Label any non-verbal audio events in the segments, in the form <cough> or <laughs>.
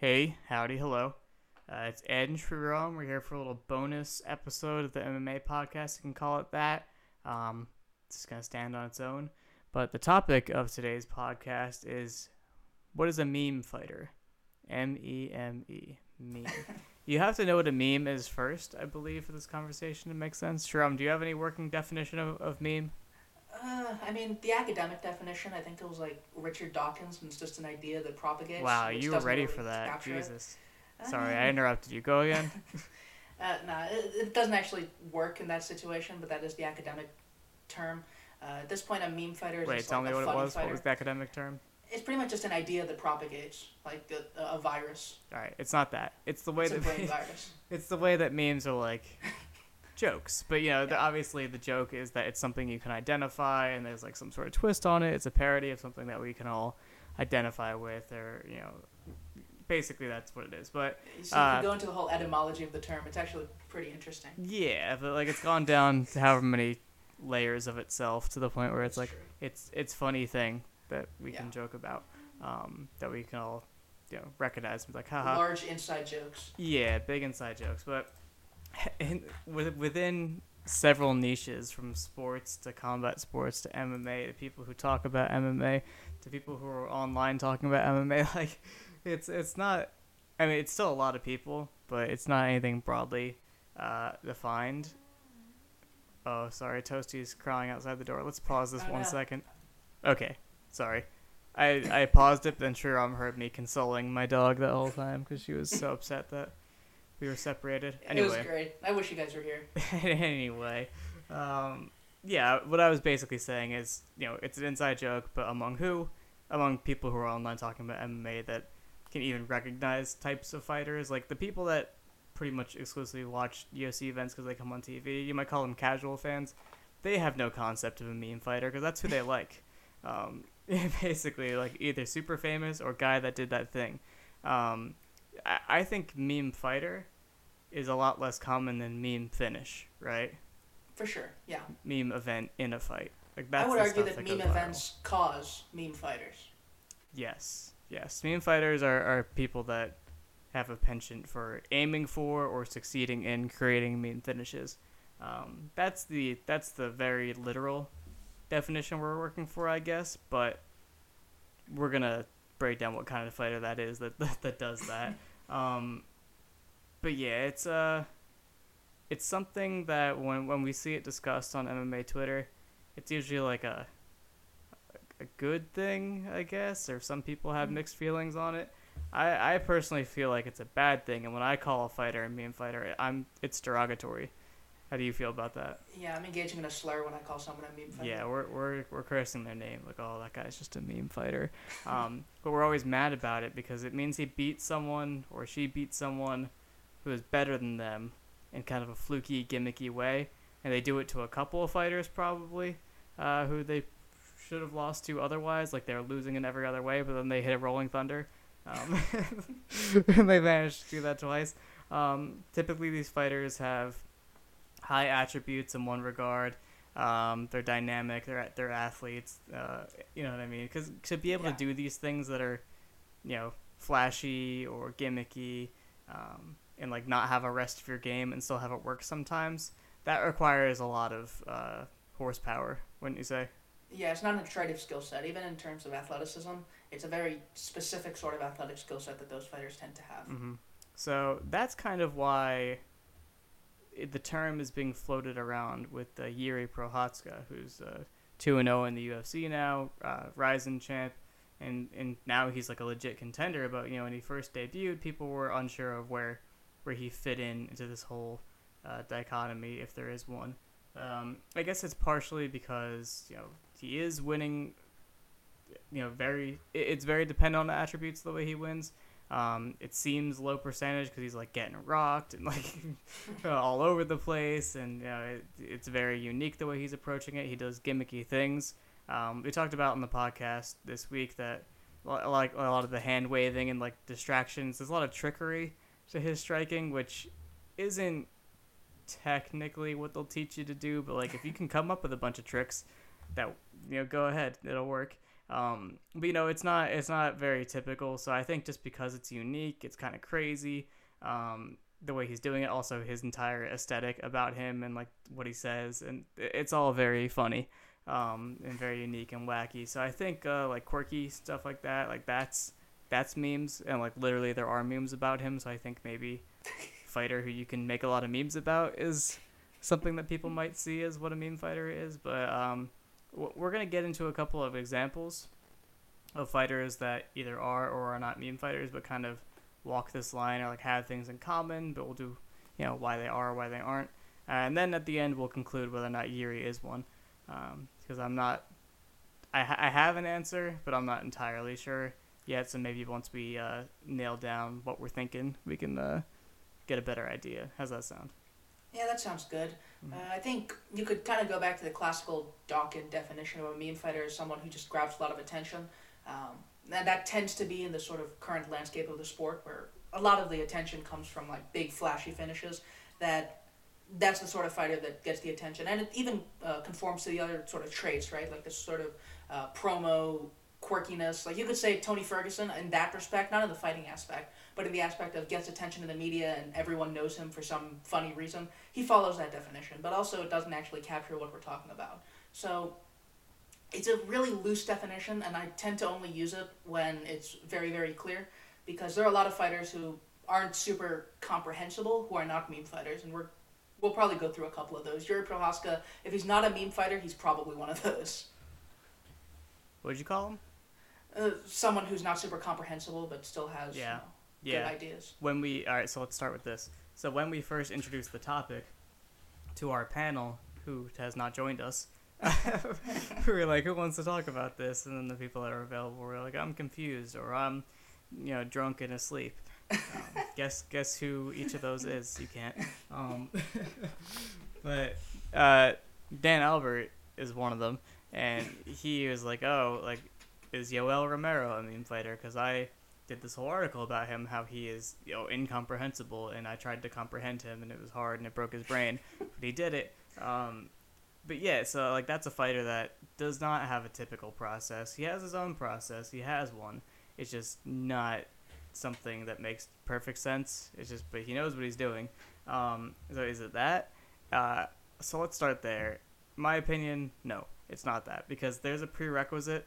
Hey, howdy, hello. Uh, it's Ed and Sriram. We're here for a little bonus episode of the MMA podcast. You can call it that. Um, it's just going to stand on its own. But the topic of today's podcast is what is a meme fighter? M E M E. Meme. <laughs> you have to know what a meme is first, I believe, for this conversation to make sense. Sriram, do you have any working definition of, of meme? Uh, I mean, the academic definition, I think it was like Richard Dawkins, and it's just an idea that propagates. Wow, you were ready really for that. capture it. Jesus. I Sorry, I interrupted you. Go again. <laughs> Uh, nah, it, it doesn't actually work in that situation, but that is the academic term. Uh, at this point, a meme fighter is Wait, tell like me a what it was. fighter. What was the academic term? It's pretty much just an idea that propagates, like a, a virus. All right, it's not that. It's the way It's that virus. <laughs> it's the way that memes are like <laughs> jokes. But you know, the, obviously the joke is that it's something you can identify, and there's like some sort of twist on it. It's a parody of something that we can all identify with, or you know, basically that's what it is. But So Uh, if you go into the whole etymology of the term, it's actually pretty interesting. yeah, but like it's gone down to however many layers of itself to the point where it's like it's it's funny thing that we can joke about, um, that we can all you know recognize. and be Like, haha, large inside jokes. Yeah, big inside jokes, but in, with- within several niches, from sports to combat sports to MMA, to people who talk about MMA, to people who are online talking about MMA, <laughs> like it's it's not. I mean, it's still a lot of people, but it's not anything broadly uh, defined. Oh, sorry, Toasty's crying outside the door. Let's pause this Oh, one no. second. Okay, sorry. I, I paused it, then Sriram heard me consoling my dog the whole time because she was so upset that we were separated. It was Anyway, great. I wish you guys were here. <laughs> anyway, um, yeah, what I was basically saying is, you know, it's an inside joke, but among who? Among people who are online talking about MMA that can even recognize types of fighters, like the people that pretty much exclusively watch UFC events because they come on TV. You might call them casual fans. They have no concept of a meme fighter because that's who they <laughs> like. Um, <laughs> basically, like either super famous or guy that did that thing. Um, I, I think meme fighter is a lot less common than meme finish, right? For sure, yeah. Meme event in a fight. Like that's I would argue that goes meme viral. events cause meme fighters. Yes, yes. Meme fighters are, are people that have a penchant for aiming for or succeeding in creating meme finishes. Um, that's the that's the very literal definition we're working for, I guess. But we're gonna break down what kind of fighter that is that <laughs> that, that does that. <laughs> um, but yeah, it's uh, it's something that when when we see it discussed on MMA Twitter, it's usually like a a good thing, I guess, or some people have Mhm. mixed feelings on it. I, I personally feel like it's a bad thing, and when I call a fighter a meme fighter, I'm it's derogatory. How do you feel about that? Yeah, I'm engaging in a slur when I call someone a meme fighter. Yeah, we're, we're we're cursing their name like, oh, that guy's just a meme fighter. Um, but we're always mad about it because it means he beat someone or she beat someone who is better than them in kind of a fluky, gimmicky way, and they do it to a couple of fighters probably, uh, who they should have lost to otherwise. Like they're losing in every other way, but then they hit a Rolling Thunder, um, <laughs> and they managed to do that twice. Um, typically, these fighters have high attributes in one regard. Um, they're dynamic. They're they're athletes. Uh, you know what I mean? Because to be able Yeah. to do these things that are, you know, flashy or gimmicky, um, and like not have a rest of your game and still have it work sometimes, that requires a lot of uh, horsepower, wouldn't you say? Yeah, it's not an attritive skill set. Even in terms of athleticism, it's a very specific sort of athletic skill set that those fighters tend to have. hmm So that's kind of why the term is being floated around with uh, Jiri Prochazka, who's uh, two and zero in the UFC now, uh, Rizin champ, and and now he's like a legit contender. But you know, when he first debuted, people were unsure of where where he fit in into this whole uh, dichotomy, if there is one. Um, I guess it's partially because you know he is winning. You know, very it's very dependent on the attributes the way he wins. Um, it seems low percentage because he's like getting rocked and <laughs> like all over the place, and you know, it, it's very unique the way he's approaching it. He does gimmicky things. Um, we talked about in the podcast this week that like a lot of the hand waving and like distractions. There's a lot of trickery to his striking, which isn't technically what they'll teach you to do, but like if you can come up with a bunch of tricks, that you know, go ahead, it'll work. Um, but you know, it's not it's not very typical. So I think just because it's unique, it's kind of crazy. Um, the way he's doing it, also his entire aesthetic about him and like what he says, and it's all very funny um, and very unique and wacky. So I think uh, like quirky stuff like that, like that's that's memes, and like literally there are memes about him. So I think maybe <laughs> fighter who you can make a lot of memes about is something that people might see as what a meme fighter is. But um, we're gonna get into a couple of examples of fighters that either are or are not meme fighters, but kind of walk this line or like have things in common, but we'll do you know why they are why they aren't, and then at the end we'll conclude whether or not Jiri is one, because um, I'm not. I ha- I have an answer, but I'm not entirely sure yet. So maybe once we uh, nail down what we're thinking, we can uh, get a better idea. How's that sound? Yeah, that sounds good. Mm-hmm. Uh, I think you could kind of go back to the classical Dawkins definition of a meme fighter as someone who just grabs a lot of attention. Um, and that tends to be in the sort of current landscape of the sport where a lot of the attention comes from like big flashy finishes that that's the sort of fighter that gets the attention and it even uh, conforms to the other sort of traits right like this sort of uh, promo quirkiness like you could say tony ferguson in that respect not in the fighting aspect but in the aspect of gets attention in the media and everyone knows him for some funny reason he follows that definition but also it doesn't actually capture what we're talking about so it's a really loose definition, and I tend to only use it when it's very, very clear, because there are a lot of fighters who aren't super comprehensible who are not meme fighters, and we're we'll probably go through a couple of those. Jiri Prochazka, if he's not a meme fighter, he's probably one of those. What'd you call him? Uh, someone who's not super comprehensible but still has yeah. You know, yeah. good ideas. When we all right, so let's start with this. So when we first introduced the topic to our panel, who has not joined us, <laughs> we were like, who wants to talk about this? And then the people that are available were like, I'm confused or I'm, you know, drunk and asleep. Um, <laughs> guess guess who each of those is? You can't. Um, but uh, Dan Albert is one of them, and he was like, oh, like, is Yoel Romero a meme fighter? Because I did this whole article about him, how he is, you know, incomprehensible, and I tried to comprehend him, and it was hard, and it broke his brain, <laughs> but he did it. Um, but yeah, so like that's a fighter that does not have a typical process. He has his own process. He has one. It's just not something that makes perfect sense. It's just, but he knows what he's doing. Um, so is it that? Uh, so let's start there. My opinion, no, it's not that because there's a prerequisite.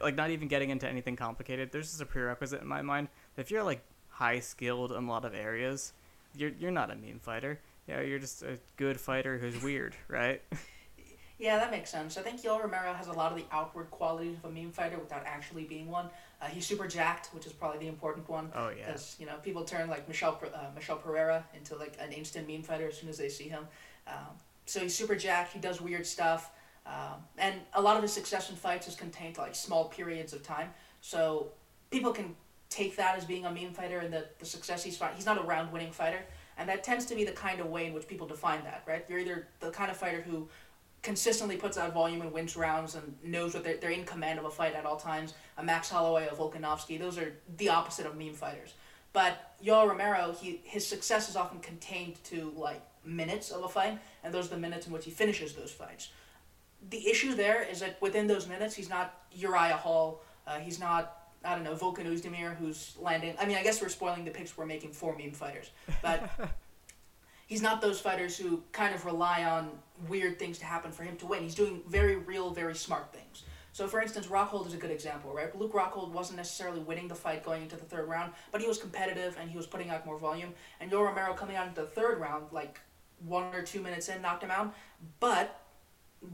Like not even getting into anything complicated. There's just a prerequisite in my mind. If you're like high skilled in a lot of areas, you're you're not a meme fighter. Yeah, you're just a good fighter who's weird, right? <laughs> Yeah, that makes sense. I think Yoel Romero has a lot of the outward qualities of a meme fighter without actually being one. Uh, he's super jacked, which is probably the important one. Oh yeah. Because you know people turn like Michelle uh, Michel Pereira into like an instant meme fighter as soon as they see him. Um, so he's super jacked. He does weird stuff, um, and a lot of his success in fights is contained like small periods of time. So people can take that as being a meme fighter and the, the success he's fighting. He's not a round winning fighter, and that tends to be the kind of way in which people define that, right? You're either the kind of fighter who consistently puts out volume and wins rounds and knows what they're, they're in command of a fight at all times. A Max Holloway, a Volkanovski, those are the opposite of meme fighters. But Yoel Romero, he his success is often contained to like minutes of a fight, and those are the minutes in which he finishes those fights. The issue there is that within those minutes, he's not Uriah Hall. Uh, he's not I don't know Volkan Oezdemir, who's landing. I mean, I guess we're spoiling the picks we're making for meme fighters, but <laughs> he's not those fighters who kind of rely on weird things to happen for him to win. He's doing very real, very smart things. So, for instance, Rockhold is a good example, right? Luke Rockhold wasn't necessarily winning the fight going into the third round, but he was competitive and he was putting out more volume. And Yoel Romero coming out into the third round, like one or two minutes in, knocked him out. But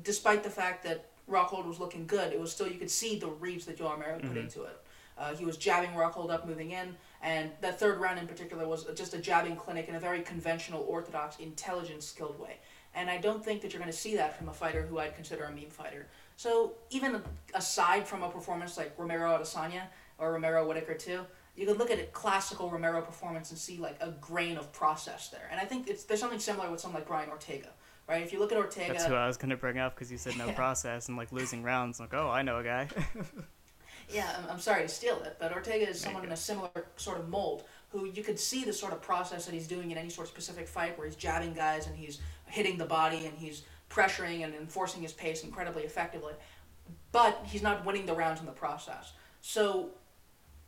despite the fact that Rockhold was looking good, it was still you could see the reads that Yoel Romero mm-hmm. put into it. Uh, he was jabbing Rockhold up, moving in, and that third round in particular was just a jabbing clinic in a very conventional, orthodox, intelligent, skilled way. And I don't think that you're going to see that from a fighter who I'd consider a meme fighter. So even aside from a performance like Romero Adesanya or Romero Whittaker too, you could look at a classical Romero performance and see like a grain of process there. And I think it's there's something similar with someone like Brian Ortega, right? If you look at Ortega, that's who I was going to bring up because you said no yeah. <laughs> process and like losing rounds. Like, oh, I know a guy. <laughs> yeah, I'm, I'm sorry to steal it, but Ortega is someone in a similar sort of mold who you could see the sort of process that he's doing in any sort of specific fight where he's jabbing guys and he's hitting the body and he's pressuring and enforcing his pace incredibly effectively. but he's not winning the rounds in the process. So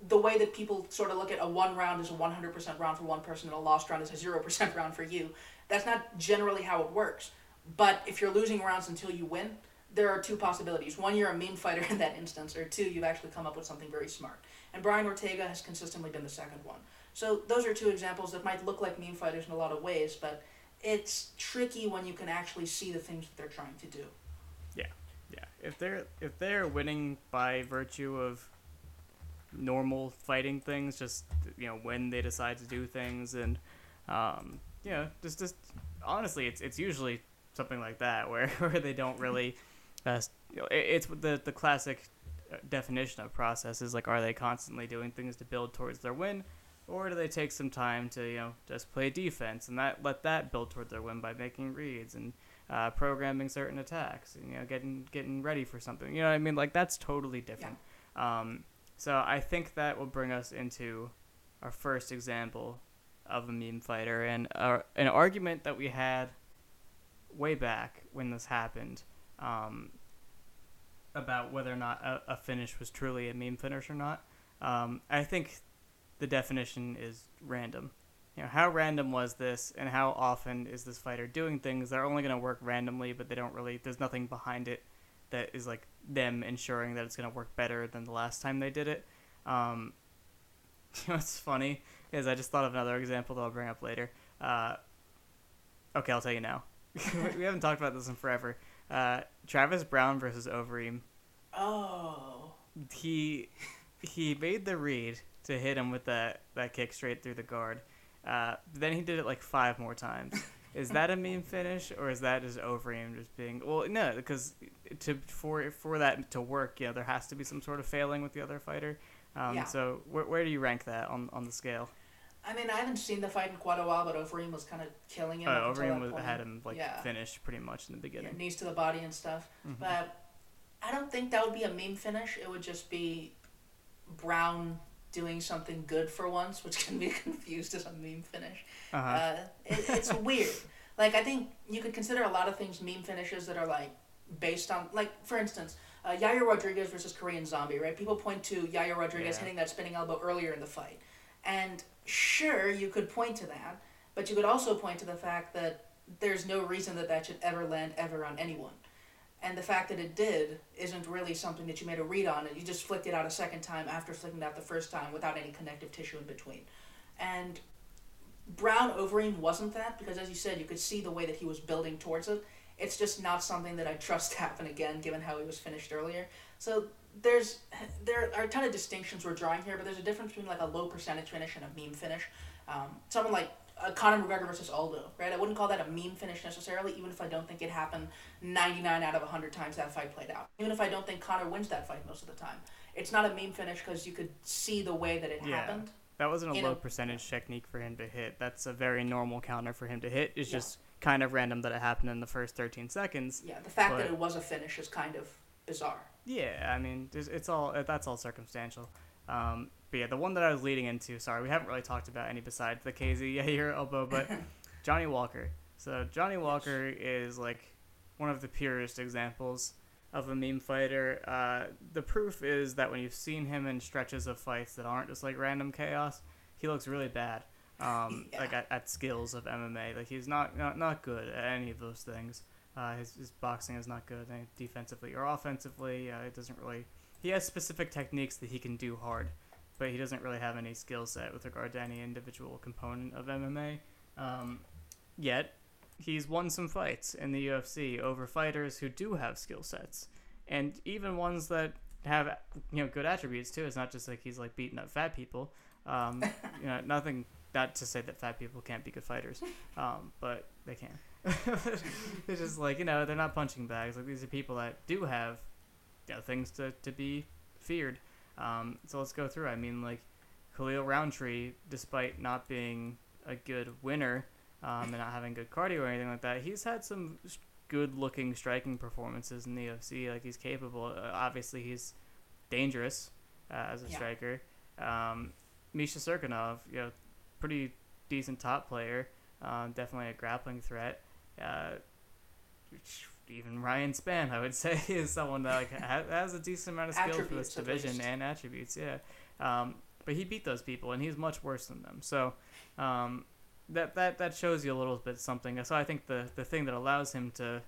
the way that people sort of look at a one round is a 100% round for one person and a lost round is a 0% round for you, that's not generally how it works. But if you're losing rounds until you win, there are two possibilities. One, you're a meme fighter in that instance, or two, you've actually come up with something very smart. And Brian Ortega has consistently been the second one. So those are two examples that might look like meme fighters in a lot of ways, but it's tricky when you can actually see the things that they're trying to do. Yeah, yeah. If they're if they're winning by virtue of normal fighting things, just you know when they decide to do things, and um, you know, just just honestly, it's it's usually something like that where <laughs> where they don't really. Uh, you know, it, it's the the classic uh, definition of process is like, are they constantly doing things to build towards their win, or do they take some time to you know just play defense and that let that build toward their win by making reads and uh, programming certain attacks and you know getting getting ready for something you know what I mean like that's totally different yeah. um, so I think that will bring us into our first example of a meme fighter and uh, an argument that we had way back when this happened um, about whether or not a, a, finish was truly a meme finish or not. Um, I think the definition is random. You know, how random was this, and how often is this fighter doing things that are only going to work randomly, but they don't really. There's nothing behind it that is like them ensuring that it's going to work better than the last time they did it. Um, <laughs> you know, what's funny is I just thought of another example that I'll bring up later. Uh, okay, I'll tell you now. <laughs> we haven't talked about this in forever. Uh, Travis Browne versus Overeem. Oh. He he made the read to hit him with that, that kick straight through the guard. Uh, then he did it like five more times. <laughs> is that a meme finish or is that just Overeem just being well no because to for for that to work you know there has to be some sort of failing with the other fighter um, yeah. so where, where do you rank that on, on the scale I mean, I haven't seen the fight in quite a while, but Overeem was kind of killing him. Oh, Overeem was, had him like yeah. finished pretty much in the beginning. Yeah, knees to the body and stuff. Mm-hmm. But I don't think that would be a meme finish. It would just be Browne doing something good for once, which can be <laughs> confused as a meme finish. Uh-huh. Uh, it, it's weird. Like I think you could consider a lot of things meme finishes that are like based on like for instance. Uh, Yair Rodriguez versus Korean Zombie, right? People point to Yair Rodriguez yeah. hitting that spinning elbow earlier in the fight. And sure, you could point to that, but you could also point to the fact that there's no reason that that should ever land ever on anyone. And the fact that it did isn't really something that you made a read on, and you just flicked it out a second time after flicking it out the first time without any connective tissue in between. And Browne Overeem wasn't that because, as you said, you could see the way that he was building towards it. It's just not something that I trust <laughs> happen again, given how he was finished earlier. So there's there are a ton of distinctions we're drawing here, but there's a difference between like a low percentage finish and a meme finish. Um, someone like uh, Conor McGregor versus Aldo, right? I wouldn't call that a meme finish necessarily, even if I don't think it happened 99 out of 100 times that fight played out. Even if I don't think Conor wins that fight most of the time. It's not a meme finish because you could see the way that it yeah. happened. That wasn't a low a, percentage technique for him to hit. That's a very normal counter for him to hit. It's yeah. just kind of random that it happened in the first 13 seconds. Yeah, the fact that it was a finish is kind of bizarre. Yeah, I mean, it's all that's all circumstantial. Um, but yeah, the one that I was leading into, sorry, we haven't really talked about any besides the KZ <laughs> Yair elbow, but <laughs> Johnny Walker. So Johnny Walker is like one of the purest examples of a meme fighter. Uh, the proof is that when you've seen him in stretches of fights that aren't just like random chaos, he looks really bad. Um, <laughs> yeah. Like at, at skills of MMA, like he's not, not not good at any of those things. Uh, his, his boxing is not good defensively or offensively. Uh, it doesn't really. He has specific techniques that he can do hard, but he doesn't really have any skill set with regard to any individual component of MMA. Um, yet, he's won some fights in the UFC over fighters who do have skill sets, and even ones that have you know good attributes too. It's not just like he's like beating up fat people. Um, <laughs> you know, nothing. Not to say that fat people can't be good fighters, <laughs> um, but they can. <laughs> it's just like you know they're not punching bags. Like these are people that do have you know, things to, to be feared. Um, so let's go through. I mean, like Khalil Roundtree, despite not being a good winner um, and not having good cardio or anything like that, he's had some good-looking striking performances in the UFC. Like he's capable. Uh, obviously, he's dangerous uh, as a yeah. striker. Um, Misha Cirkunov, you know, pretty decent top player. Um, definitely a grappling threat. Uh, even Ryan Spann, I would <laughs> say, is someone that like has a decent amount of skill for this division and attributes. Yeah, um, but he beat those people, and he's much worse than them. So um, that that that shows you a little bit something. So I think the the thing that allows him to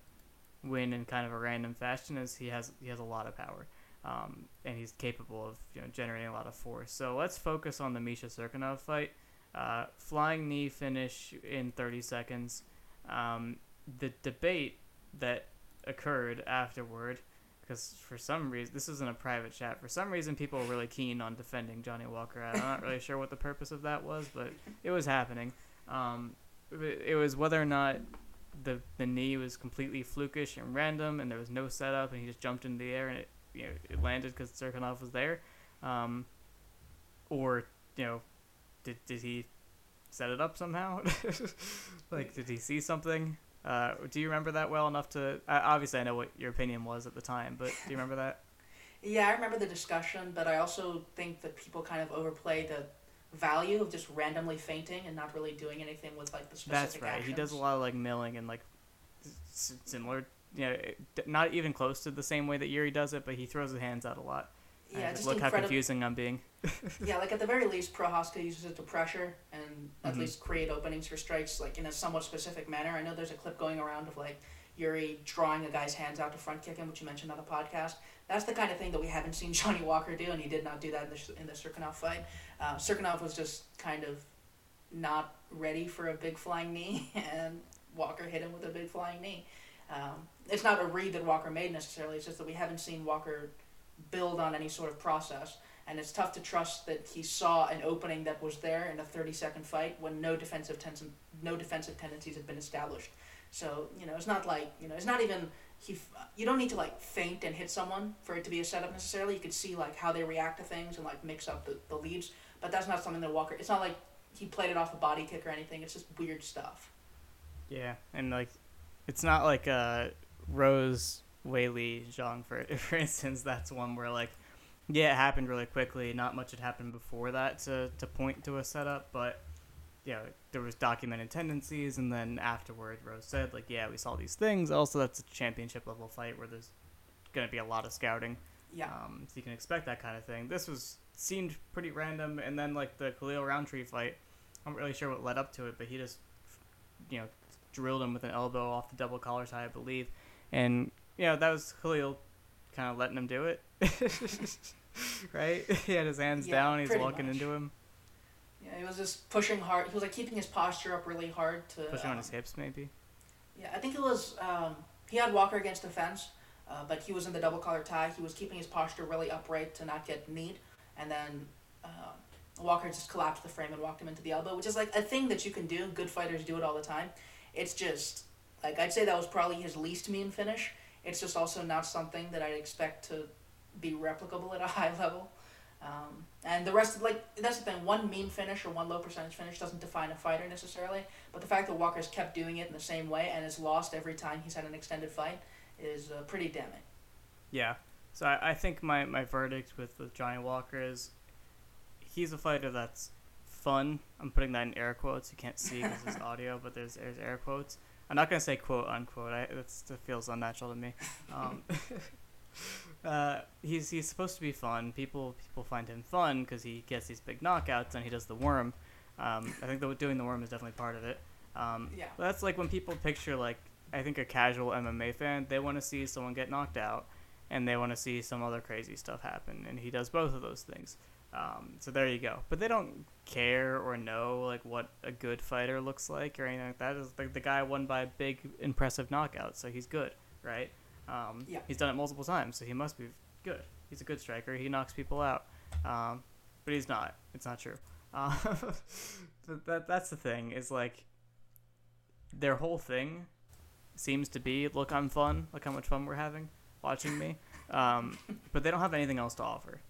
win in kind of a random fashion is he has he has a lot of power. Um, and he's capable of you know generating a lot of force. So let's focus on the Misha Cirkunov fight. Uh, flying knee finish in 30 seconds. Um, the debate that occurred afterward, because for some reason this isn't a private chat. For some reason, people were really keen on defending Johnny Walker. I'm not really sure what the purpose of that was, but it was happening. Um, it was whether or not the the knee was completely flukish and random, and there was no setup, and he just jumped in the air and it you know it landed because Cirkunov was there, um, or you know, did did he set it up somehow? <laughs> like, did he see something? Uh, do you remember that well enough to? Uh, obviously, I know what your opinion was at the time, but do you remember that? <laughs> Yeah, I remember the discussion, but I also think that people kind of overplay the value of just randomly feinting and not really doing anything with like the specific That's right. actions. He does a lot of like milling and like s- similar. You know, not even close to the same way that Jiri does it, but he throws his hands out a lot. And Yeah, just just look how confusing I'm being. <laughs> Yeah, like at the very least, Prochazka uses it to pressure and at Mhm. least create openings for strikes, like in a somewhat specific manner. I know there's a clip going around of like Jiri drawing a guy's hands out to front kick him, which you mentioned on the podcast. That's the kind of thing that we haven't seen <laughs> Johnny Walker do, and he did not do that in the in the Cirkunov fight. Uh, Cirkunov was just kind of not ready for a big flying knee, <laughs> and Walker hit him with a big flying knee. Um, it's not a read that Walker made necessarily. It's just that we haven't seen Walker build on any sort of process and it's tough to trust that he saw an opening that was there in a 30 second fight when no defensive ten- no defensive tendencies had been established. So you know, it's not like you know, it's not even he. You don't need to like feint and hit someone for it to be a setup necessarily. You could see like how they react to things and like mix up the, the leads. But that's not something that Walker. It's not like he played it off a body kick or anything. It's just weird stuff. Yeah, and like, it's not like uh, Rose Weili Zhang for <laughs> for instance. That's one where like, yeah, it happened really quickly. Not much had happened before that to to point to a setup, but you know, there was documented tendencies, and then afterward, Rose said like, yeah, we saw these things. Also, that's a championship level fight where there's gonna be a lot of scouting. Yeah. Um, so you can expect that kind of thing. This was seemed pretty random, and then like the Khalil Roundtree fight, I'm really sure what led up to it, but he just, you know, drilled him with an elbow off the double collar tie, I believe, and you know that was Khalil kind of letting him do it, <laughs> <laughs> right? <laughs> he had his hands Yeah, down, he's walking much. into him, Yeah, he was just pushing hard. He was like keeping his posture up really hard to. pushing on um, his hips maybe. Yeah, I think it was. Um, he had Walker against the fence, uh, but he was in the double collar tie. He was keeping his posture really upright to not get kneed, and then uh, Walker just collapsed the frame and walked him into the elbow, which is like a thing that you can do. Good fighters do it all the time. It's just like I'd say that was probably his least mean finish. It's just also not something that I'd expect to be replicable at a <laughs> high level. Um, and the rest, of, like that's the thing. One mean finish or one low percentage finish doesn't define a fighter necessarily. But the fact that Walker's kept doing it in the same way and has lost every time he's had an extended fight is uh, pretty damning. Yeah. So I, I think my, my verdict with, with Johnny Walker is he's a fighter that's fun. I'm putting that in air quotes. You can't see because it's <laughs> audio, but there's, there's air quotes. I'm not gonna say quote unquote. I that feels unnatural to me. <laughs> Um, uh, he's he's supposed to be fun. People people find him fun because he gets these big knockouts and he does the worm. Um, I think the, doing the worm is definitely part of it. Um, Yeah. but that's like when people picture like I think a casual MMA fan, they want to see someone get knocked out, and they want to see some other crazy stuff happen, and he does both of those things. Um, so there you go. But they don't care or know like what a good fighter looks like or anything like that. Is like the guy won by a big impressive knockout, so he's good, right? Um, Yeah. He's done it multiple times, so he must be good. He's a good striker. He knocks people out, um, but he's not. It's not true. <laughs> Uh, that that's the thing. Is like their whole thing seems to be look I'm fun, look how much fun we're having watching me. Um, <laughs> but they don't have anything else to offer.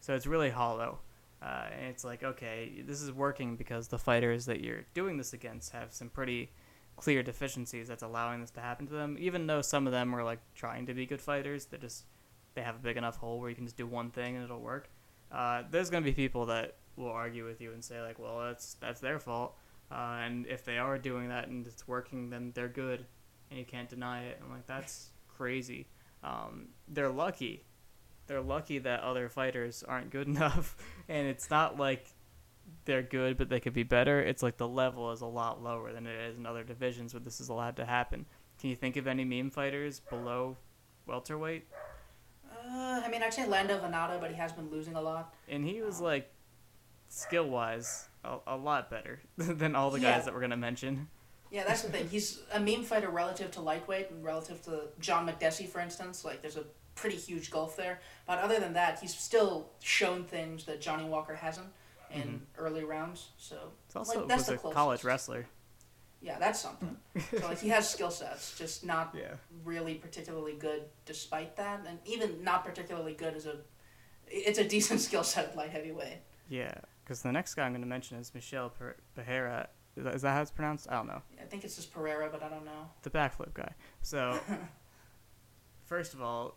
So it's really hollow. Uh, and it's like, okay, this is working because the fighters that you're doing this against have some pretty clear deficiencies that's allowing this to happen to them. Even though some of them are like trying to be good fighters, they just they have a big enough hole where you can just do one thing and it'll work. Uh, there's gonna be people that will argue with you and say like, well, that's that's their fault. Uh, and if they are doing that and it's working, then they're good. and you can't deny it. I'm like, that's crazy. Um, they're lucky. They're lucky that other fighters aren't good <laughs> enough, and it's not like they're good, but they could be better. It's like the level is a lot lower than it is in other divisions where this is allowed to happen. Can you think of any meme fighters below welterweight? Uh, I mean, I'd say Lando Vannata, but he has been losing a lot. And he was like, skill wise, a, a lot better <laughs> than all the Yeah. guys that we're gonna mention. Yeah, that's the thing. He's a meme fighter relative to lightweight and relative to John Makdessi, for instance. Like, there's a pretty huge gulf there. But other than that, he's still shown things that Johnny Walker hasn't in mm-hmm. early rounds. So, He also like, that's was the a closest. college wrestler. yeah, that's something. <laughs> so, like, he has skill sets, just not Yeah. really particularly good despite that. And even not particularly good as a. It's a decent <laughs> skill set at light heavyweight. Yeah, because the next guy I'm gonna mention is Michelle Per- Becerra. Is that, is that how it's pronounced? I don't know. I think it's just Pereira, but I don't know. The backflip guy. So, <laughs> first of all,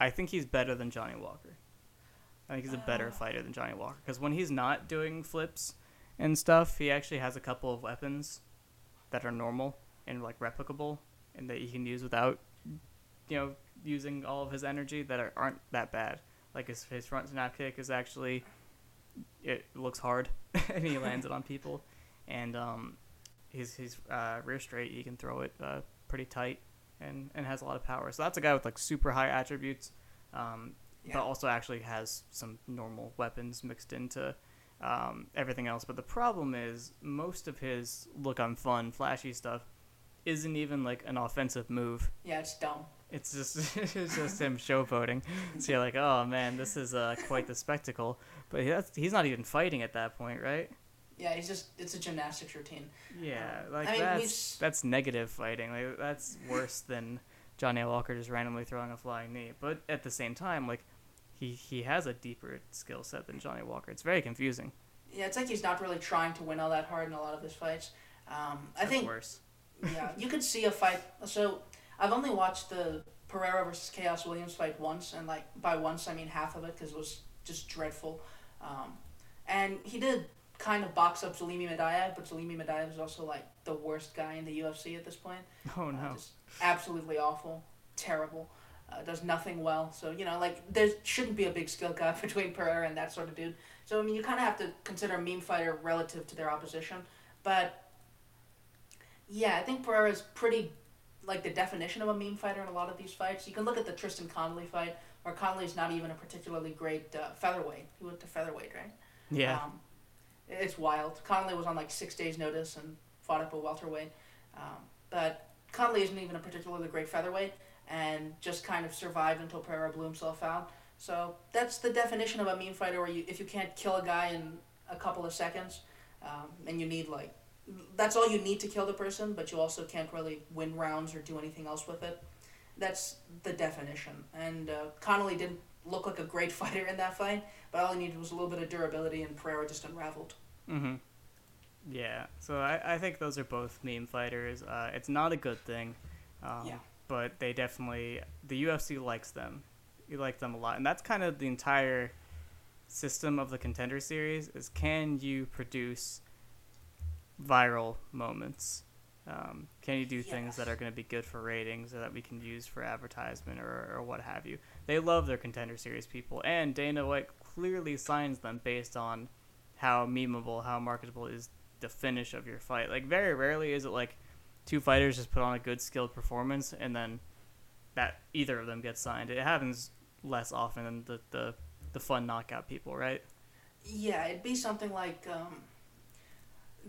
I think he's better than Johnny Walker. I think he's a better Ah. fighter than Johnny Walker because when he's not doing flips and stuff, he actually has a couple of weapons that are normal and like replicable and that he can use without, you know, using all of his energy that are, aren't that bad. Like his his front snap kick is actually, it looks hard <laughs> and he <laughs> lands it on people, and um, his his uh, rear straight he can throw it uh, pretty tight and and has a lot of power. So that's a guy with like super high attributes, um, Yeah. but also actually has some normal weapons mixed into um, everything else. But the problem is most of his look I'm fun, flashy stuff isn't even like an offensive move. Yeah, it's dumb. It's just <laughs> it's just him showboating. So you're like, oh man, this is uh, quite the spectacle. But that's, he's not even fighting at that point, right? Yeah, he's just. It's a gymnastics routine. Yeah, Um, like I mean, that's that's negative fighting. Like that's worse than Johnny Walker just randomly throwing a flying knee. But at the same time, like he he has a deeper skill set than Johnny Walker. It's very confusing. Yeah, it's like he's not really trying to win all that hard in a lot of his fights. Um, I That's think worse. <laughs> yeah, you could see a fight. So I've only watched the Pereira versus Khaos Williams fight once, and like by once I mean half of it because it was just dreadful. Um, and he did kind of box up Zelim Imadaev, but Zelim Imadaev is also like the worst guy in the UFC at this point. Oh Uh, no. just absolutely awful, terrible. Uh, does nothing well. So you know, like there shouldn't be a big skill gap <laughs> between Pereira and that sort of dude. So I mean, you kind of have to consider a meme fighter relative to their opposition. But yeah, I think Pereira is pretty like the definition of a meme fighter in a lot of these fights. You can look at the Tristan Connolly fight, where Connolly's not even a particularly great uh, featherweight. He went to featherweight, right? Yeah. Um, it's wild. Connolly was on like six days' notice and fought up a welterweight. Um, but Connolly isn't even a particularly great featherweight and just kind of survive until Pereira blew himself out. So that's the definition of a meme fighter where you, if you can't kill a guy in a couple of seconds um, and you need like, that's all you need to kill the person, but you also can't really win rounds or do anything else with it. That's the definition. And uh, Connolly didn't look like a great <laughs> fighter in that fight, but all he needed was a little bit of durability, and Pereira just unraveled. Mm-hmm. Yeah. So I, I think those are both meme fighters. Uh, it's not a good thing. Um, Yeah. But they definitely the UFC likes them. You like them a lot, and that's kind of the entire system of the contender series. Is can you produce viral moments? Um, can you do things that are going to be good for ratings or that we can use for advertisement or, or what have you? They love their contender series people, and Dana White clearly signs them based on how memeable, how marketable is the finish of your fight. Like very rarely is it like two fighters just put on a good skilled performance and then that either of them gets signed. It happens less often than the the, the fun knockout people, right? Yeah, it'd be something like um,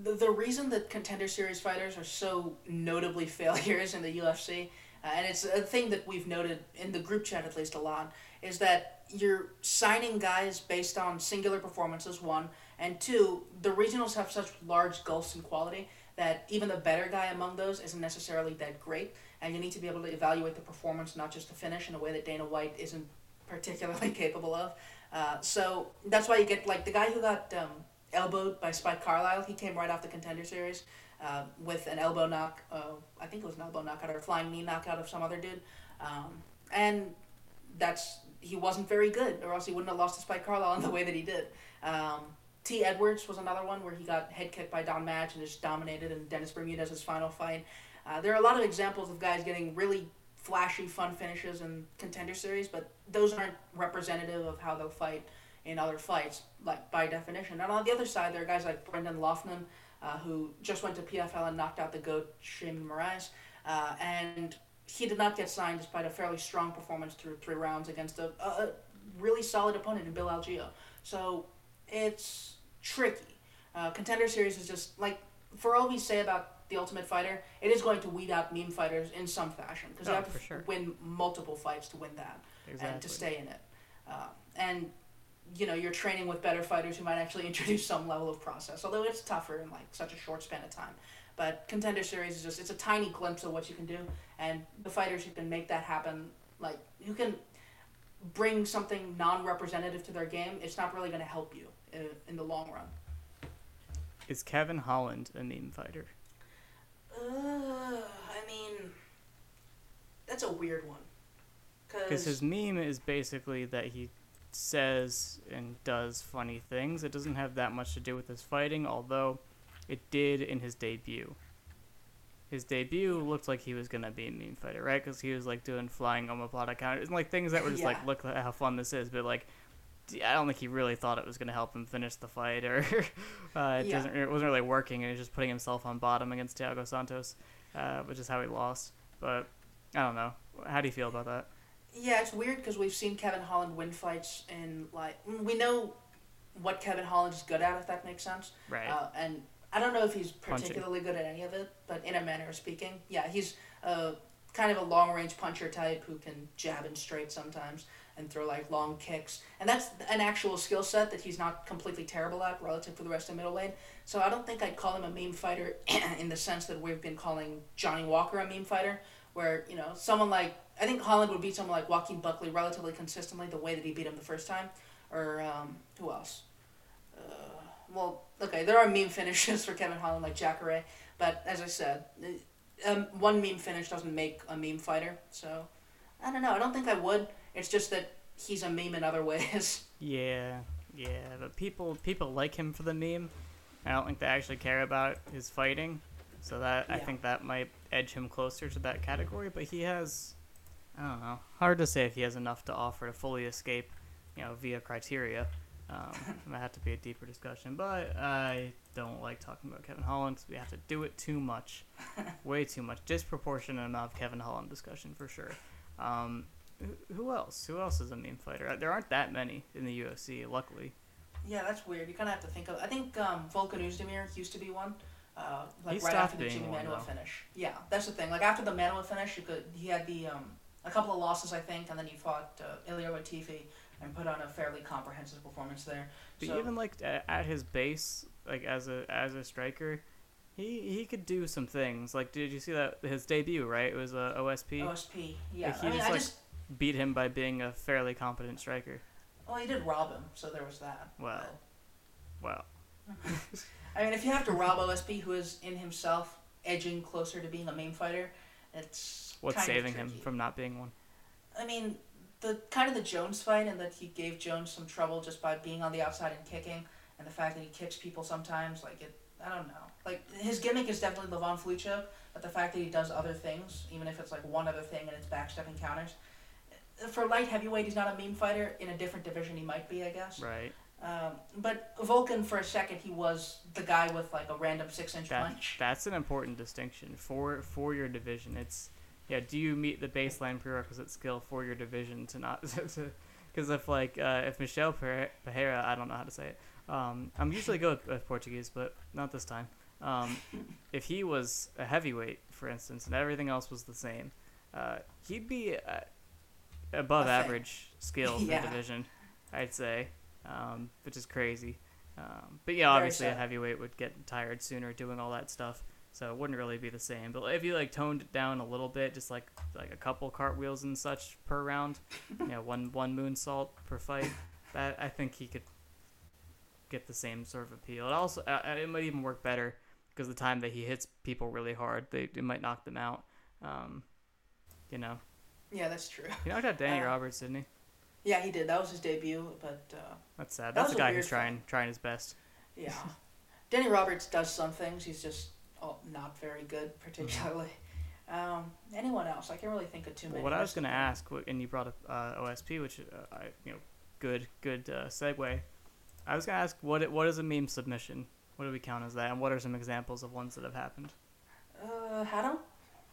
the the reason that contender series fighters are so notably <laughs> failures in the UFC, uh, and it's a thing that we've noted in the group chat at least a lot, is that you're signing guys based on singular performances. One and two, the regionals have such large gulfs in quality that even the better guy among those isn't necessarily that great, and you need to be able to evaluate the performance, not just the finish, in a way that Dana White isn't <laughs> particularly <laughs> capable of. Uh, so that's why you get like the guy who got um, elbowed by Spike Carlisle. He came right off the contender series uh, with an elbow knock. Uh, I think it was an elbow knockout or a flying knee knockout of some other dude, um, and that's he wasn't very good, or else he wouldn't have lost to Spike Carlisle in the way that he did. Um, Te Edwards was another one where he got head kicked by Don Madge and just dominated, and Dennis Bermudez's final fight. Uh, there are a lot of examples of guys getting really flashy, fun finishes in contender series, but those aren't representative of how they'll fight in other fights, like by definition. And on the other side, there are guys like Brendan Loughnane, uh, who just went to PFL and knocked out the GOAT Sheymon Moraes, uh, and he did not get signed despite a fairly strong performance through three rounds against a, a really solid opponent in Bill Algeo. So it's tricky. Uh, contender series is just like for all we say about the Ultimate Fighter, it is going to weed out meme fighters in some fashion because Oh, you have to sure. win multiple fights to win that Exactly. and to stay in it. Uh, and you know you're training with better fighters who might actually <laughs> introduce some level of process, although it's tougher in like such a short span of time. But contender series is just it's a tiny glimpse of what you can do, and the fighters who can make that happen, like who can bring something non-representative to their game, it's not really going to help you uh, in the long run. Is Kevin Holland a meme fighter? Uh, I mean, that's a weird one. Because his meme is basically that he says and does funny things. It doesn't have that much to do with his fighting, although it did in his debut. His debut looked like he was gonna be a meme fighter, right? Because he was like doing flying omoplata counters and like things that were just like, <laughs> look at how fun this is, but like. I don't think he really thought it was going to help him finish the fight, or <laughs> uh, it Yeah. It wasn't really working, and he was just putting himself on bottom against Thiago Santos, uh, which is how he lost. But I don't know. How do you feel about that? Yeah, it's weird because we've seen Kevin Holland win fights in like we know what Kevin Holland is good at, if that makes sense. Right. Uh, and I don't know if he's particularly good at any of it, but in a manner of speaking, yeah, he's uh, kind of a long range puncher type who can jab and straight sometimes and throw like long kicks, and that's an actual skill set that he's not completely terrible at relative to the rest of middle lane. So I don't think I'd call him a meme fighter <clears throat> in the sense that we've been calling Johnny Walker a meme fighter, where you know someone like I think Holland would beat someone like Joaquin Buckley relatively consistently the way that he beat him the first time, or um, who else? Uh, well, okay, there are meme <laughs> finishes for Kevin Holland like Jacare, but as I said, um, one meme finish doesn't make a meme fighter. So I don't know. I don't think I would. It's just that he's a meme in other <laughs> ways. Yeah, yeah, but people people like him for the meme. I don't think they actually care about his fighting, so that I think that might edge him closer to that category. But he has, I don't know, hard to say if he has enough to offer to fully escape, you know, via criteria. Um, <laughs> it might have to be a deeper discussion, but I don't like talking about Kevin Holland 'cause we have to do it too much, <laughs> way too much, disproportionate amount of Kevin Holland discussion for sure. Um, who- else? Who else is a meme fighter? Uh, There aren't that many in the UFC, luckily. yeah, that's weird. You kind of have to think of. I think um, Volkan Oezdemir used to be one. Uh, like He right after the Jimmy though. finish. Yeah, that's the thing. Like after the Manuwa finish, you could he had the um, a couple of losses I think, and then he fought uh, Ilir Latifi and put on a fairly comprehensive performance there. But so, even like at his base, like as a as a striker, he he could do some things. Like, did you see that his debut? Right, it was a OSP. OSP, yeah. Like, I mean, just, I like- just Beat him by being a fairly competent striker. well, he did rob him, so there was that. Well, well, <laughs> I mean, if you have to rob OSP, who is in himself edging closer to being a main fighter, it's what's saving him from not being one? I mean, the kind of the Jones fight, and that he gave Jones some trouble just by being on the outside and kicking, and the fact that he kicks people sometimes, like it. I don't know. Like his gimmick is definitely Levon Flucho, but the fact that he does other things, even if it's like one other thing and it's backstepping counters. For light heavyweight, he's not a meme fighter. In a different division, he might be, I guess. Right. Um, but Volkan, for a second, he was the guy with like a random six-inch That punch. that's an important distinction for for your division. It's yeah. Do you meet the baseline prerequisite skill for your division to not <laughs> to? Because if like uh, if Michelle Pereira, I don't know how to say it. Um, I'm usually good with, with Portuguese, but not this time. Um, <laughs> if he was a heavyweight, for instance, and everything else was the same, uh, he'd be uh, above thing. average skill for <laughs> Yeah. the division, I'd say, um, which is crazy. Um, but yeah, obviously a heavyweight would get tired sooner doing all that stuff, so it wouldn't really be the same. But if you like toned it down a little bit, just like like a couple cartwheels and such per round, you know, one one moonsault per fight, <laughs> that I think he could get the same sort of appeal. It also uh, it might even work better because the time that he hits people really hard, they it might knock them out. Um, you know, Yeah, that's true. he knocked out Danny Uh, Roberts, didn't he? Yeah, he did. That was his debut, but uh, That's sad. that That's was a guy who's trying trying his best. yeah. <laughs> Danny Roberts does some things. He's just oh, not very good, particularly. Um, anyone else? I can't really think of too many. Well, what I was going to ask, and you brought up uh, OSP, which uh, I, you know, good, good uh, segue. I was going to ask, what it, what is a meme submission? What do we count as that, and what are some examples of ones that have happened? Uh, I don't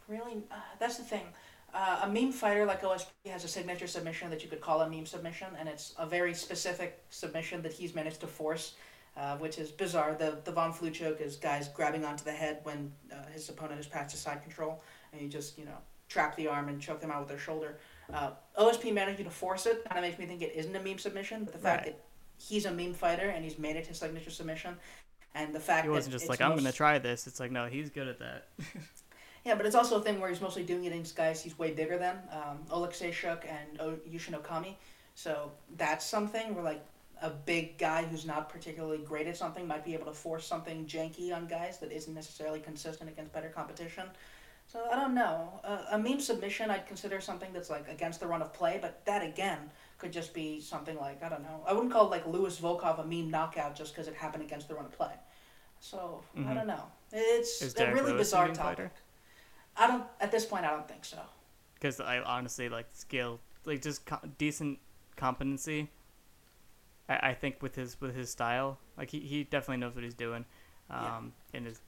really. Uh, that's the thing. Uh, a meme fighter like OSP has a signature submission that you could call a meme submission, and it's a very specific submission that he's managed to force, uh, which is bizarre. The the Von Flue choke is guys grabbing onto the head when uh, his opponent has passed his side control, and you just you know trap the arm and choke them out with their shoulder. Uh, OSP managing to force it kind of makes me think it isn't a meme submission, but the fact Right. that he's a meme fighter and he's made it his signature submission, and the fact He wasn't just like, I'm most- to try this. It's like, no, he's good at that. <laughs> Yeah, but it's also a thing where he's mostly doing it against guys he's way bigger than, um, and o- Yushin Okami. So that's something where like a big guy who's not particularly great at something might be able to force something janky on guys that isn't necessarily consistent against better competition. So I don't know. Uh, a meme submission I'd consider something that's like against the run of play, but that again could just be something like I don't know. I wouldn't call like Lewis Volkov a meme knockout just because it happened against the run of play. So I Mhm. don't know. It's Is a Derrick really Lewis bizarre topic. fighter? I don't. At this point, I don't think so. Because I honestly like skill, like just co- decent competency. I, I think with his with his style, like he, he definitely knows what he's doing, Yeah. um, and is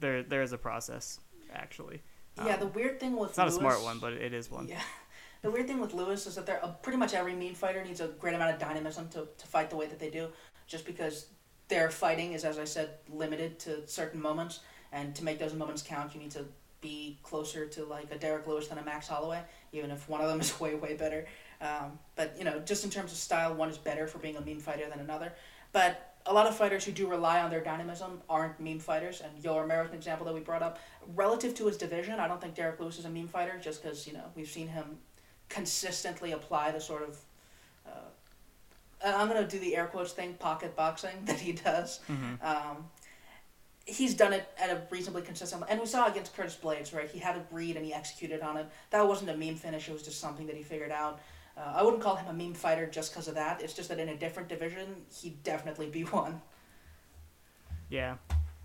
there there is a process actually. yeah, the Um, weird thing with it's not Lewis, a smart one, but it is one. Yeah, <laughs> the weird thing with Lewis is that they're, uh, pretty much every meme fighter needs a great amount of dynamism to, to fight the way that they do, just because their fighting is, as I said, limited to certain moments, and to make those moments count, you need to be closer to like a Derrick Lewis than a Max Holloway, even if one of them <laughs> is way way better. Um, but you know, just in terms of style, one is better for being a meme fighter than another. But a lot of fighters who do rely on their dynamism aren't meme fighters, and Yoel Romero an example that we brought up. Relative to his division, I don't think Derrick Lewis is a meme fighter, just because you know we've seen him consistently apply the sort of. Uh, I'm gonna do the air quotes thing, pocket boxing <laughs> that he does. Mhm. Um, he's done it at a reasonably consistent, and we saw against Curtis Blaydes, right? He had a read and he executed on it. That wasn't a meme finish; it was just something that he figured out. Uh, I wouldn't call him a meme fighter just because of that. It's just that in a different division, he'd definitely be <laughs> one. Yeah,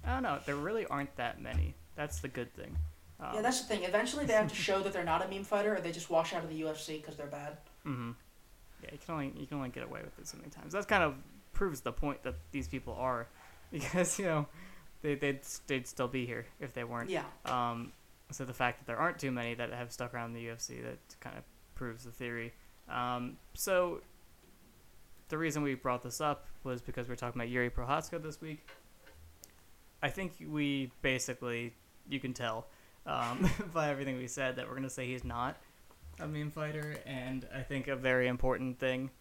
I don't know. There really aren't that many. That's the good thing. Um, yeah, that's the thing. Eventually, they have to <laughs> show that they're not a meme fighter, or they just wash out of the UFC because they're bad. hmm Yeah, you can only you can only get away with it so many times. That kind of proves the point that these people are, <laughs> because you know, they they'd they'd still be here if they weren't. Yeah, Um, so the fact that there aren't too many that have stuck around the UFC that kind of proves the theory. Um, so the reason we brought this up was because we are talking about Jiri Prochazka this week. I think we basically you can tell um, <laughs> by everything we said that we're gonna say he's not a meme fighter, and I think a very important thing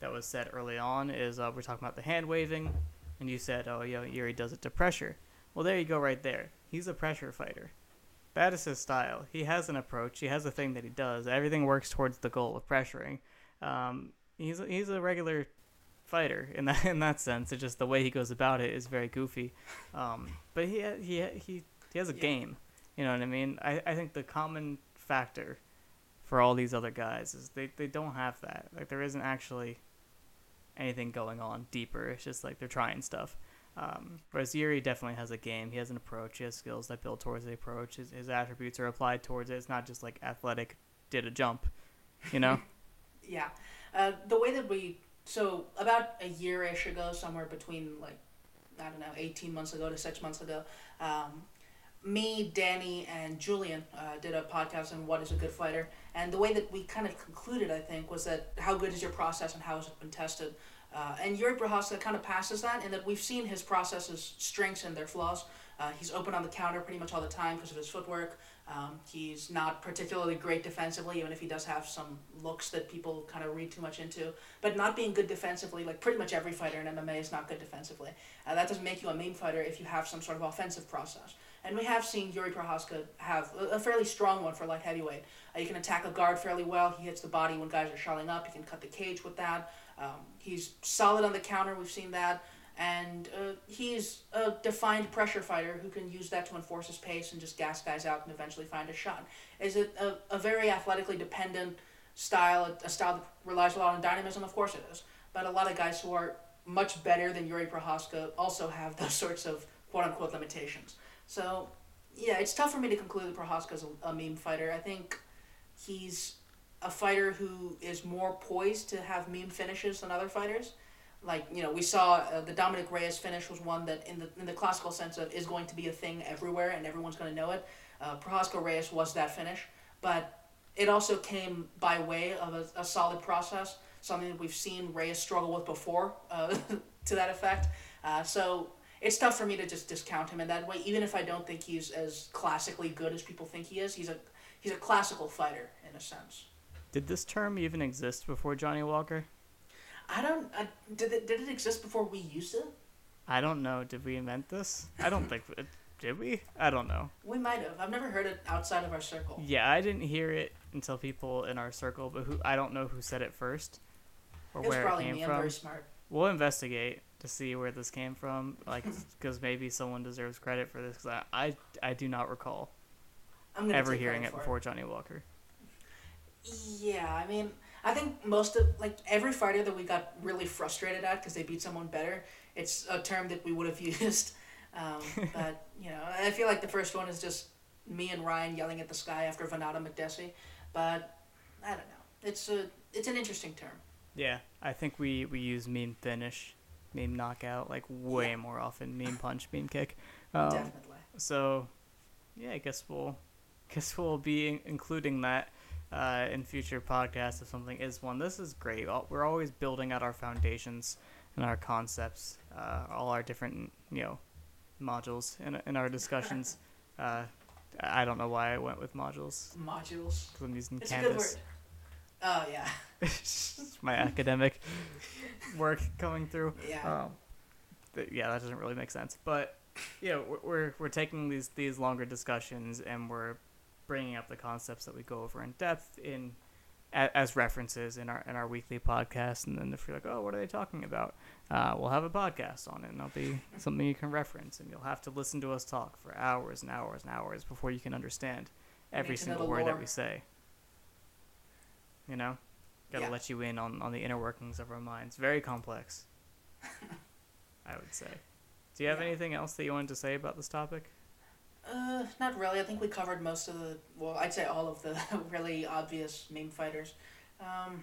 that was said early on is uh, we're talking about the hand waving, and you said, "Oh, yo, Jiri does it to pressure." Well, there you go, right there. He's a pressure fighter. That is his style. He has an approach. He has a thing that he does. Everything works towards the goal of pressuring. Um, he's a, he's a regular fighter in that <laughs> in that sense. It's just the way he goes about it is very goofy. Um, but he he he he has a Yeah. game. You know what I mean? I, I think the common factor for all these other guys is they, they don't have that. Like there isn't actually anything going on deeper. It's just like they're trying stuff. Um, whereas Jiri definitely has a game. He has an approach. He has skills that build towards the approach. His, his attributes are applied towards it. It's not just like athletic, did a jump, you know? <laughs> yeah. Uh, the way that we so about a year ish ago, somewhere between like I don't know, eighteen months ago to six months ago, um, me, Danny, and Julian uh, did a podcast on what is a good fighter, and the way that we kind of concluded, I think, was that how good is your process and how has it been tested. Uh, and Jiri Prochazka kind of passes that in that we've seen his processes strengths and their flaws. Uh, he's open on the counter pretty much all the time because of his footwork. Um, he's not particularly great defensively, even if he does have some looks that people kind of read too much into. But not being good defensively, like pretty much every fighter in MMA is not good defensively. Uh, that doesn't make you a meme fighter if you have some sort of offensive process. And we have seen Jiri Prochazka have a, fairly strong one for light heavyweight. Uh, you can attack a guard fairly well. He hits the body when guys are shelling up. You can cut the cage with that. Um, he's solid on the counter. We've seen that. And uh, he's a defined pressure fighter who can use that to enforce his pace and just gas guys out and eventually find a shot. Is it a, a very athletically dependent style, a style that relies a lot on dynamism? Of course it is. But a lot of guys who are much better than Jiri Prochazka also have <laughs> those sorts of quote unquote limitations. So yeah, it's tough for me to conclude that Prochazka's a, a meme fighter. I think he's a fighter who is more poised to have meme finishes than other fighters. Like you know, we saw uh, the Dominick Reyes finish was one that, in the in the classical sense of, is going to be a thing everywhere and everyone's going to know it. Uh, Reyes was that finish, but it also came by way of a, a solid process, something that we've seen Reyes struggle with before, uh, <laughs> to that effect. Uh, so it's tough for me to just discount him in that way, even if I don't think he's as classically good as people think he is. He's a he's a classical fighter in a sense. Did this term even exist before Johnny Walker? I don't. I, did it did it exist before we used it? I don't know. Did we invent this? I don't think it did. We? I don't know. We might have. I've never heard it outside of our circle. Yeah, I didn't hear it until people in our circle, but who I don't know who said it first or It where it came me. I'm from. very smart. We'll investigate to see where this came from, like <laughs> because maybe someone deserves credit for this. Because I, I, I do not recall I'm ever hearing it for before Johnny Walker. Yeah, I mean, I think most of like every fighter that we got really frustrated at because they beat someone better. It's a term that we would have <laughs> used, um, <laughs> but you know, I feel like the first one is just me and Ryan yelling at the sky after Venata Makdessi, but I don't know. It's a it's an interesting term. Yeah, I think we we use meme finish, meme knockout like way Yeah. more often. Meme <laughs> punch, meme kick. Um, Definitely. So, yeah, I guess we'll guess we'll be including that uh, in future podcasts if something is one. This is great. We're always building out our foundations and our concepts, uh, all our different you know modules in in our discussions. <laughs> uh, I don't know why I went with modules Modules. because I'm using It's a good Canvas. word. Oh yeah, <laughs> My academic <laughs> work coming through. yeah. Um, th- yeah, that doesn't really make sense. But yeah, we're, we're we're taking these these longer discussions and we're bringing up the concepts that we go over in depth in as references in our in our weekly podcast. And then if you're like, oh, what are they talking about? Uh, we'll have a podcast on it, and it'll be <laughs> something you can reference, and you'll have to listen to us talk for hours and hours and hours before you can understand every Need to know single word that we say. You know, gotta Yeah. let you in on on the inner workings of our minds. Very complex. <laughs> I would say. Do you have Yeah. anything else that you wanted to say about this topic? Uh, not really. I think we covered most of the. Well, I'd say all of the <laughs> really obvious meme fighters. Um,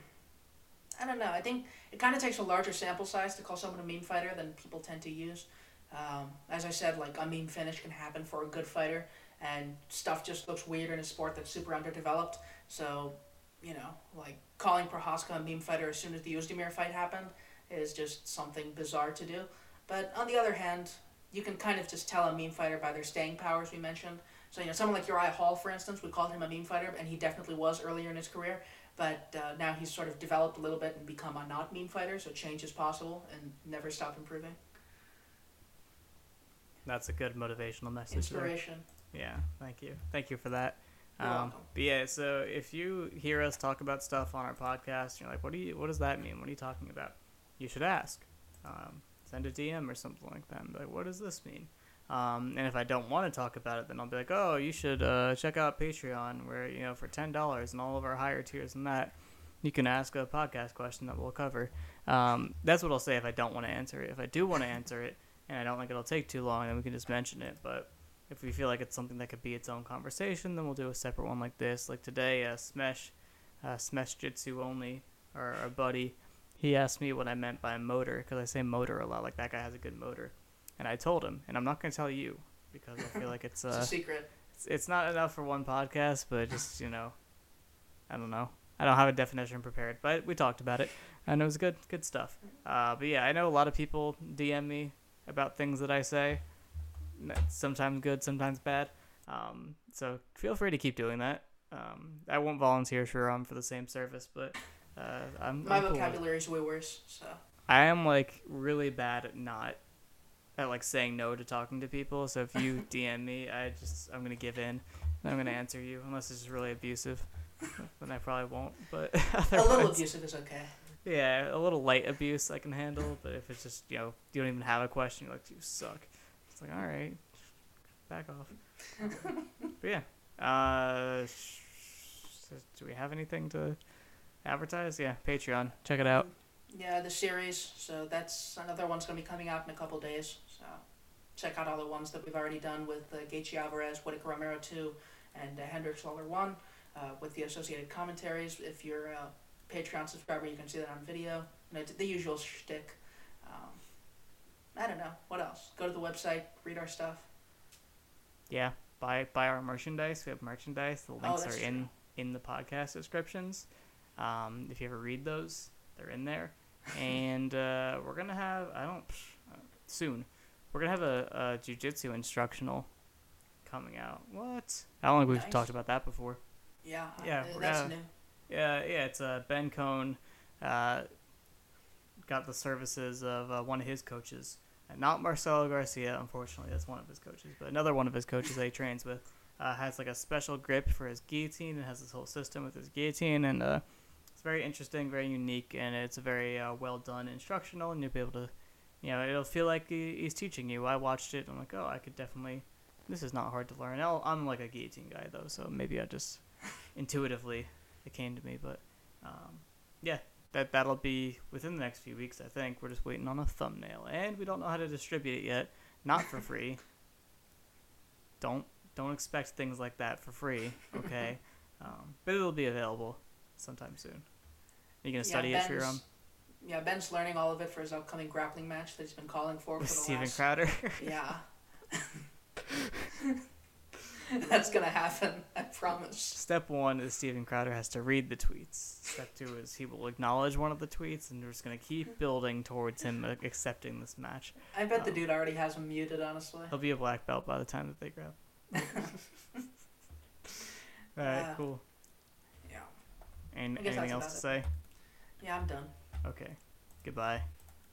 I don't know. I think it kind of takes a larger sample size to call someone a meme fighter than people tend to use. Um, as I said, like a meme finish can happen for a good fighter, and stuff just looks weird in a sport that's super underdeveloped. So, you know, like calling Prochazka a meme fighter as soon as the Oezdemir fight happened is just something bizarre to do. But on the other hand, you can kind of just tell a meme fighter by their staying powers we mentioned. So you know, someone like Uriah Hall, for instance, we called him a meme fighter, and he definitely was earlier in his career. But uh, now he's sort of developed a little bit and become a not meme fighter. So change is possible and never stop improving. That's a good motivational message. there. Inspiration. Yeah, thank you. Thank you for that. Um, but yeah, so if you hear us talk about stuff on our podcast, you're like, "What do you? What does that mean? What are you talking about?" You should ask. Um, send a DM or something like that. And be like, "What does this mean?" Um, and if I don't want to talk about it, then I'll be like, "Oh, you should uh, check out Patreon, where you know for ten dollars and all of our higher tiers and that, you can ask a podcast question that we'll cover." Um, that's what I'll say if I don't want to answer it. If I do want to answer it, and I don't think it'll take too long, then we can just mention it. But if we feel like it's something that could be its own conversation, then we'll do a separate one like this. Like today, uh, Smesh, uh, Smesh Jitsu only, our, our buddy, he asked me what I meant by motor because I say motor a lot. Like that guy has a good motor, and I told him, and I'm not gonna tell you because I feel like it's <laughs> It's uh, a secret. it's, it's not enough for one podcast, but just you know, I don't know. I don't have a definition prepared, but we talked about it, and it was good, good stuff. Uh, but yeah, I know a lot of people DM me about things that I say. Sometimes good, sometimes bad. Um, so feel free to keep doing that. Um, I won't volunteer for um for the same service, but uh, I'm My I'm cool vocabulary is way worse. So I am like really bad at not at like saying no to talking to people. So if you <laughs> DM me, I just I'm gonna give in. And I'm gonna answer you unless it's really abusive. then I probably won't. But <laughs> a little abusive is okay. yeah, a little light abuse I can handle. But if it's just you know you don't even have a question, you're like you suck. It's like all right, back off. <laughs> but yeah. Uh, sh- do we have anything to advertise? Yeah, Patreon. Check it out. Yeah, the series. So that's another one's gonna be coming out in a couple days. So check out all the ones that we've already done with uh, Gaethje Alvarez, Whittaker Romero 2, and uh, Hendricks Lawler 1 uh, with the associated commentaries. If you're a Patreon subscriber, you can see that on video. You know, the usual shtick. Um, I don't know. What else? Go to the website, read our stuff. Yeah, buy buy our merchandise. We have merchandise. The Oh, links that's are in in the podcast descriptions. Um, if you ever read those, they're in there. <laughs> and uh, we're gonna have I don't uh, soon. We're gonna have a, a jujitsu instructional coming out. What? I don't think we've Nice. talked about that before. Yeah, Yeah, uh, that's new. Yeah, yeah. It's uh, Ben Cohn. Uh, got the services of uh, one of his coaches, not Marcelo Garcia. Unfortunately, that's one of his coaches, but another one of his coaches that he trains with uh, has like a special grip for his guillotine and has this whole system with his guillotine, and uh, it's very interesting, very unique, and it's a very uh, well done instructional, and you'll be able to, you know, it'll feel like he's teaching you. I watched it. I'm like, oh, I could definitely. This is not hard to learn. I'll, I'm like a guillotine guy though, so maybe I just <laughs> intuitively it came to me. But um, yeah, that that'll be within the next few weeks. I think we're just waiting on a thumbnail, and we don't know how to distribute it yet. Not for free. <laughs> don't don't expect things like that for free. Okay, <laughs> um, but it'll be available sometime soon. You gonna study it for your own Yeah, Ben's learning all of it for his upcoming grappling match that he's been calling for for with the Steven last. Crowder? <laughs> Yeah. <laughs> That's gonna happen. I promise. Step one is Steven Crowder has to read the tweets. Step two is he will acknowledge one of the tweets, and we're just gonna keep building towards him accepting this match. I bet the Oh. dude already has him muted. Honestly. He'll be a black belt by the time that they grab. <laughs> All right, Yeah. cool. Yeah. And anything else to say? Yeah, I'm done. Okay. Goodbye.